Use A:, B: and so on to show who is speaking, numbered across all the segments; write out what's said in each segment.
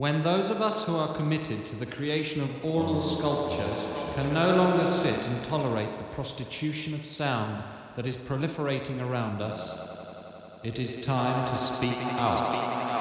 A: When those of us who are committed to the creation of oral sculptures can no longer sit and tolerate the prostitution of sound that is proliferating around us, it is time to speak out.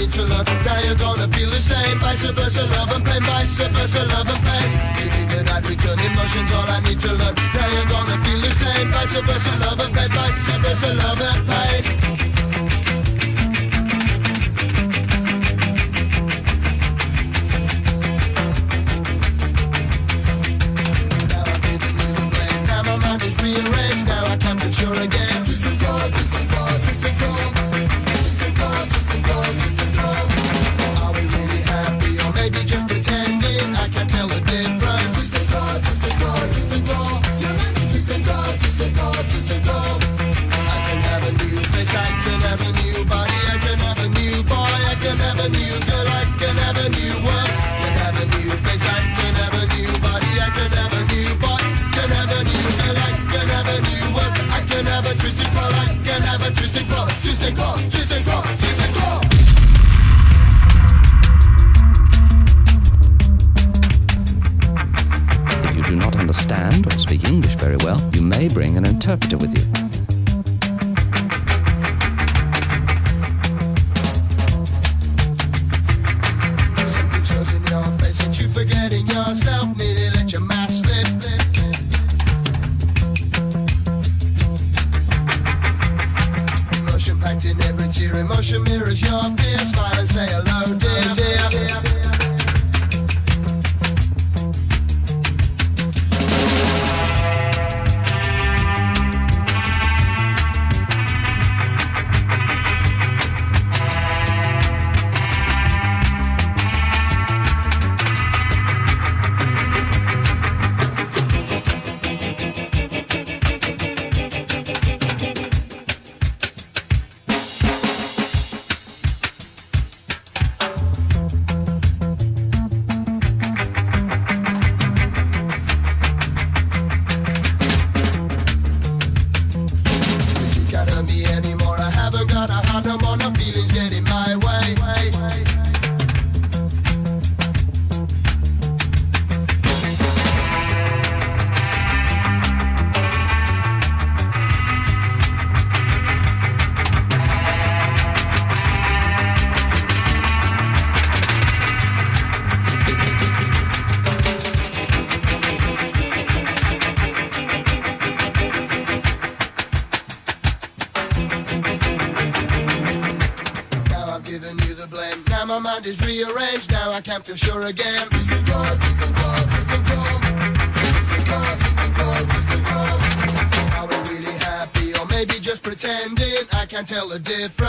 B: get your love and die, you're
C: gonna feel the same. Vice versa, love and pain, vice versa, love and pain. You think that I return emotions, all I need to learn. Now you're gonna feel the same. Vice versa, love and pain, vice versa, love and pain. can't feel sure again. Are we really happy or maybe just pretending? I can't tell the difference.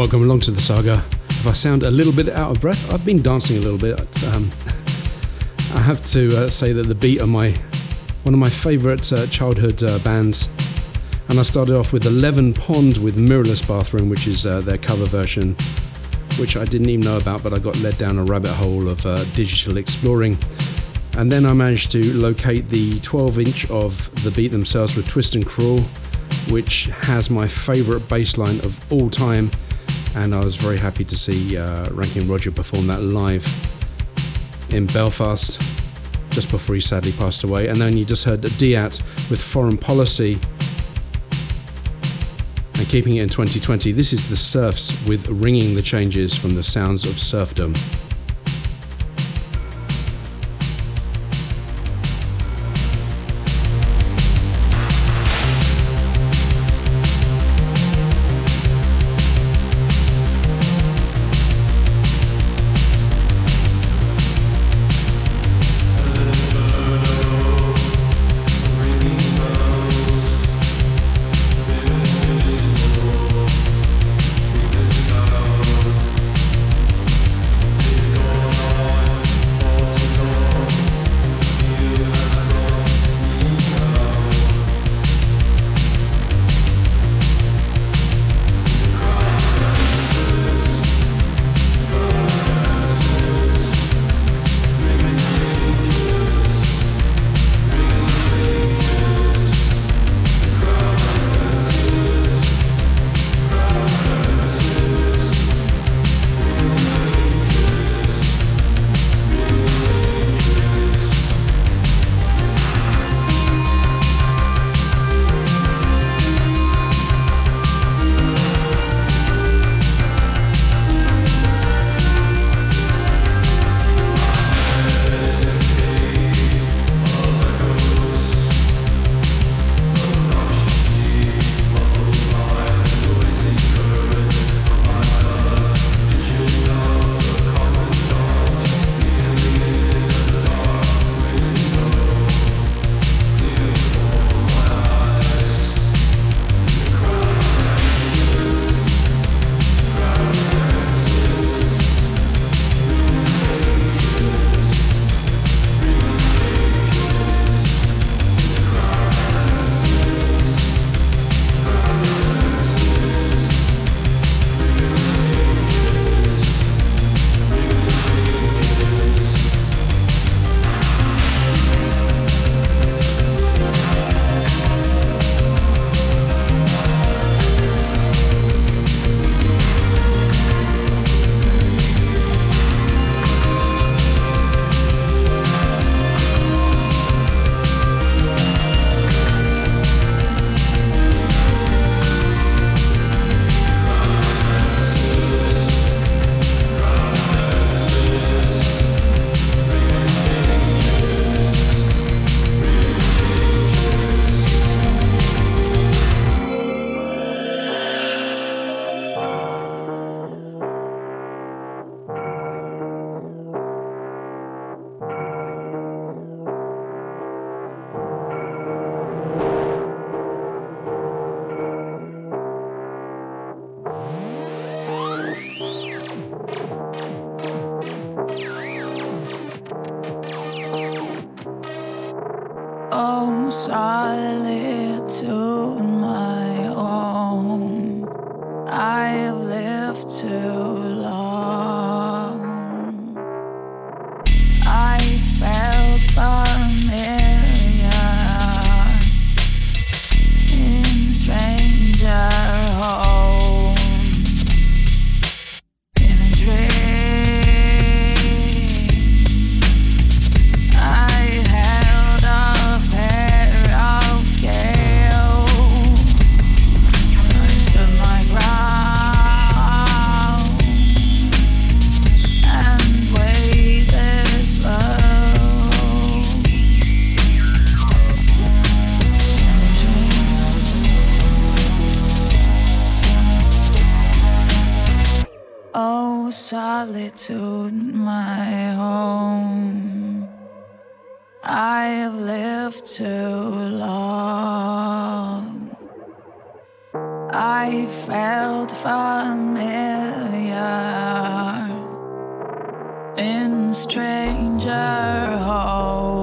D: Welcome along to the saga. If I sound a little bit out of breath, I've been dancing a little bit. Um, I have to uh, say that the beat are my one of my favourite uh, childhood uh, bands, and I started off with Eleven Pond with Mirror in the Bathroom, which is uh, their cover version, which I didn't even know about, but I got led down a rabbit hole of uh, digital exploring. And then I managed to locate the 12 inch of the beat themselves with Twist and Crawl, which has my favourite bass line of all time. And I was very happy to see uh, Ranking Roger perform that live in Belfast just before he sadly passed away. And then you just heard Diat with Foreign Policy. And keeping it in 2020, this is the Serfs with Ringing the Changes from the Sounds of
E: Serfdom. Too long. I felt familiar in stranger homes.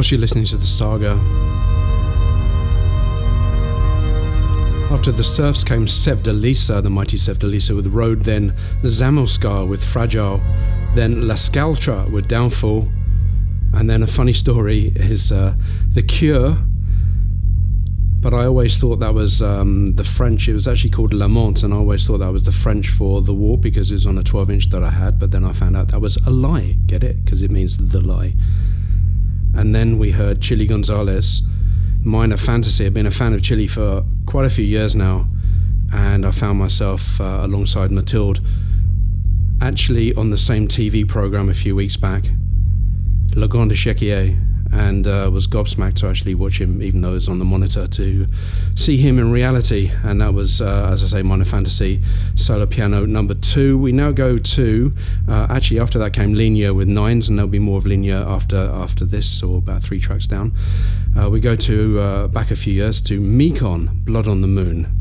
D: Course, you're listening to the saga. After the Serfs came Sevdalisa, the mighty Sevdalisa with Road, then Zamoskar with Fragile, then La Scaltra with Downfall, and then a funny story is uh, The Cure. But I always thought that was um, the French. It was actually called Lamont, and I always thought that was the French for the war because it was on a 12 inch that I had. But then I found out that was a lie. Get it? Because it means the lie. And then we heard Chilly Gonzales, Minor Fantasy. I've been a fan of Chilly for quite a few years now, and I found myself uh, alongside Mathilde actually on the same TV program a few weeks back, Le Grand Échiquier, and uh, was gobsmacked to actually watch him, even though it was on the monitor, to see him in reality. And that was, uh, as I say, Minor Fantasy solo piano number two. We now go to, uh, actually, after that came Linear with nines, and there'll be more of Linear after after this, or about three tracks down. Uh, we go to uh, back a few years to Mekon, Blood on the Moon.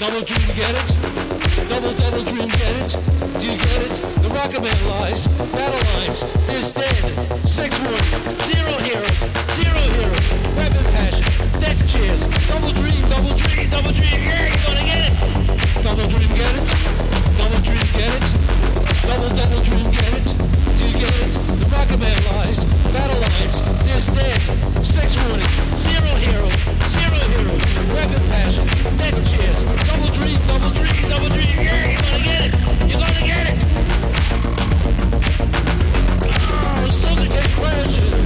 F: Double dream, get it? Double, double dream, get it? Do you get it? The rocket man lies, battle lines, is dead. Sex warnings, zero heroes, zero heroes, weapon passion, death cheers. Double dream, double dream, double dream, yeah, you're gonna get it. Double dream, get it? Double dream, get it? Double, double dream, get it? You get it? The rocket man lies, battle lines, is dead. Sex warnings, zero heroes, zero heroes, weapon passion. Double dream, double dream, double dream, yeah, you're gonna get it. You're gonna get it. Oh, crashing.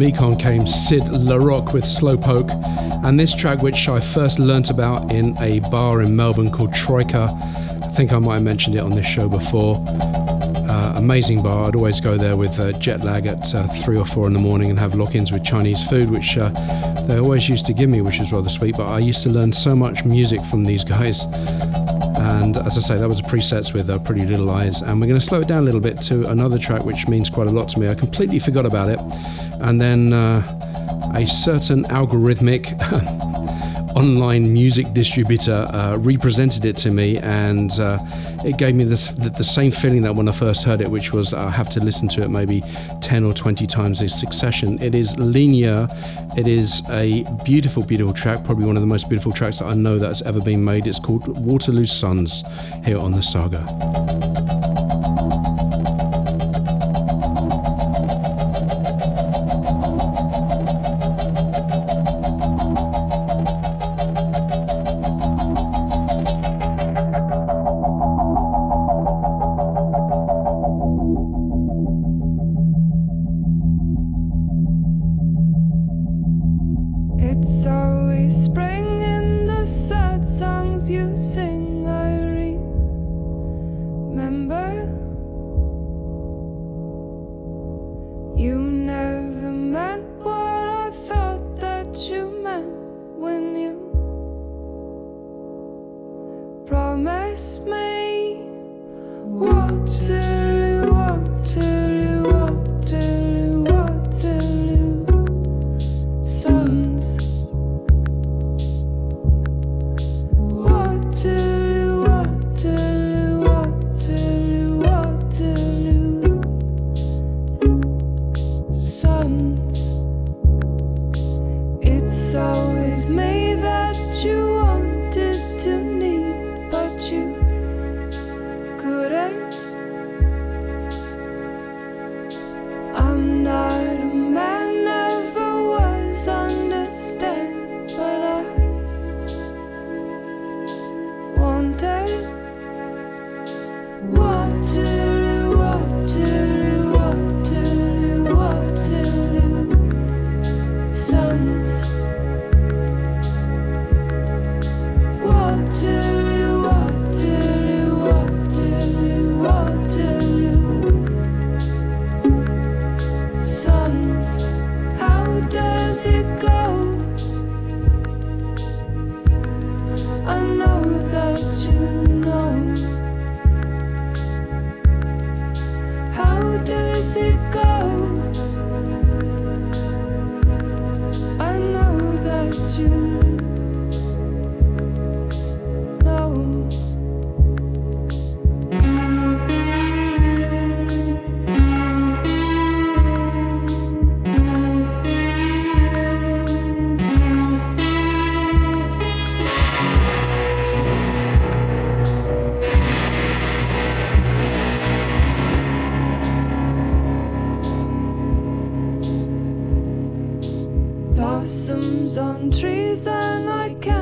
D: After Mekon came Sid LeRock with Slowpoke, and this track, which I first learnt about in a bar in Melbourne called Troika. I think I might have mentioned it on this show before. Uh, amazing bar. I'd always go there with uh, jet lag at uh, three or four in the morning and have lock ins with Chinese food, which uh, they always used to give me, which is rather sweet. But I used to learn so much music from these guys. And as I say, that was a presets with uh, Pretty Little Eyes. And we're going to slow it down a little bit to another track which means quite a lot to me. I completely forgot about it. And then uh, a certain algorithmic online music distributor uh, represented it to me, and uh, it gave me this, the, the same feeling that when I first heard it, which was I have to listen to it maybe 10 or 20 times in succession. It is linear. It is a beautiful, beautiful track, probably one of the most beautiful tracks that I know that has ever been made. It's called Waterloo Suns here on the Saga.
G: Trees, and I can't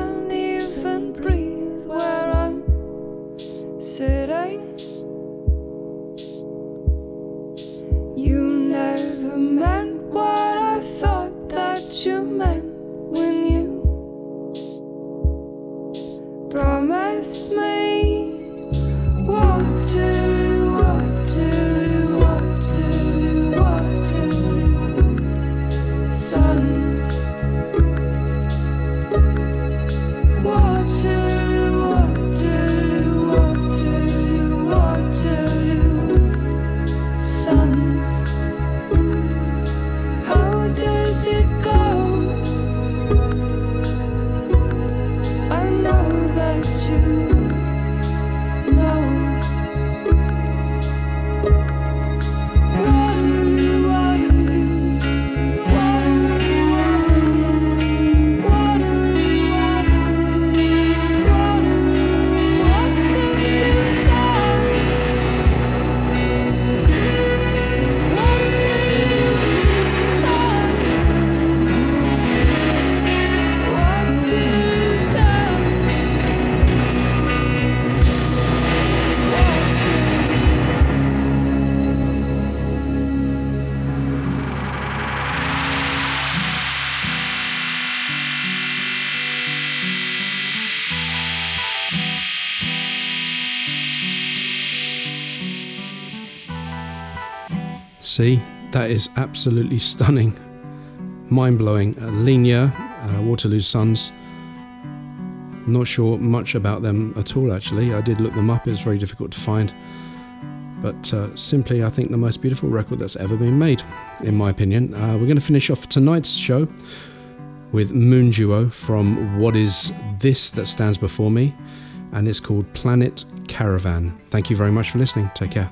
G: That
D: is absolutely stunning, mind blowing. Uh, uh, Waterloo Sons. Not sure much about them at all, actually. I did look them up, it's very difficult to find. But uh, simply, I think the most beautiful record that's ever been made, in my opinion. Uh, we're going to finish off tonight's show with Moon Duo from What Is This That Stands Before Me, and it's called Planet Caravan. Thank you very much for listening. Take care.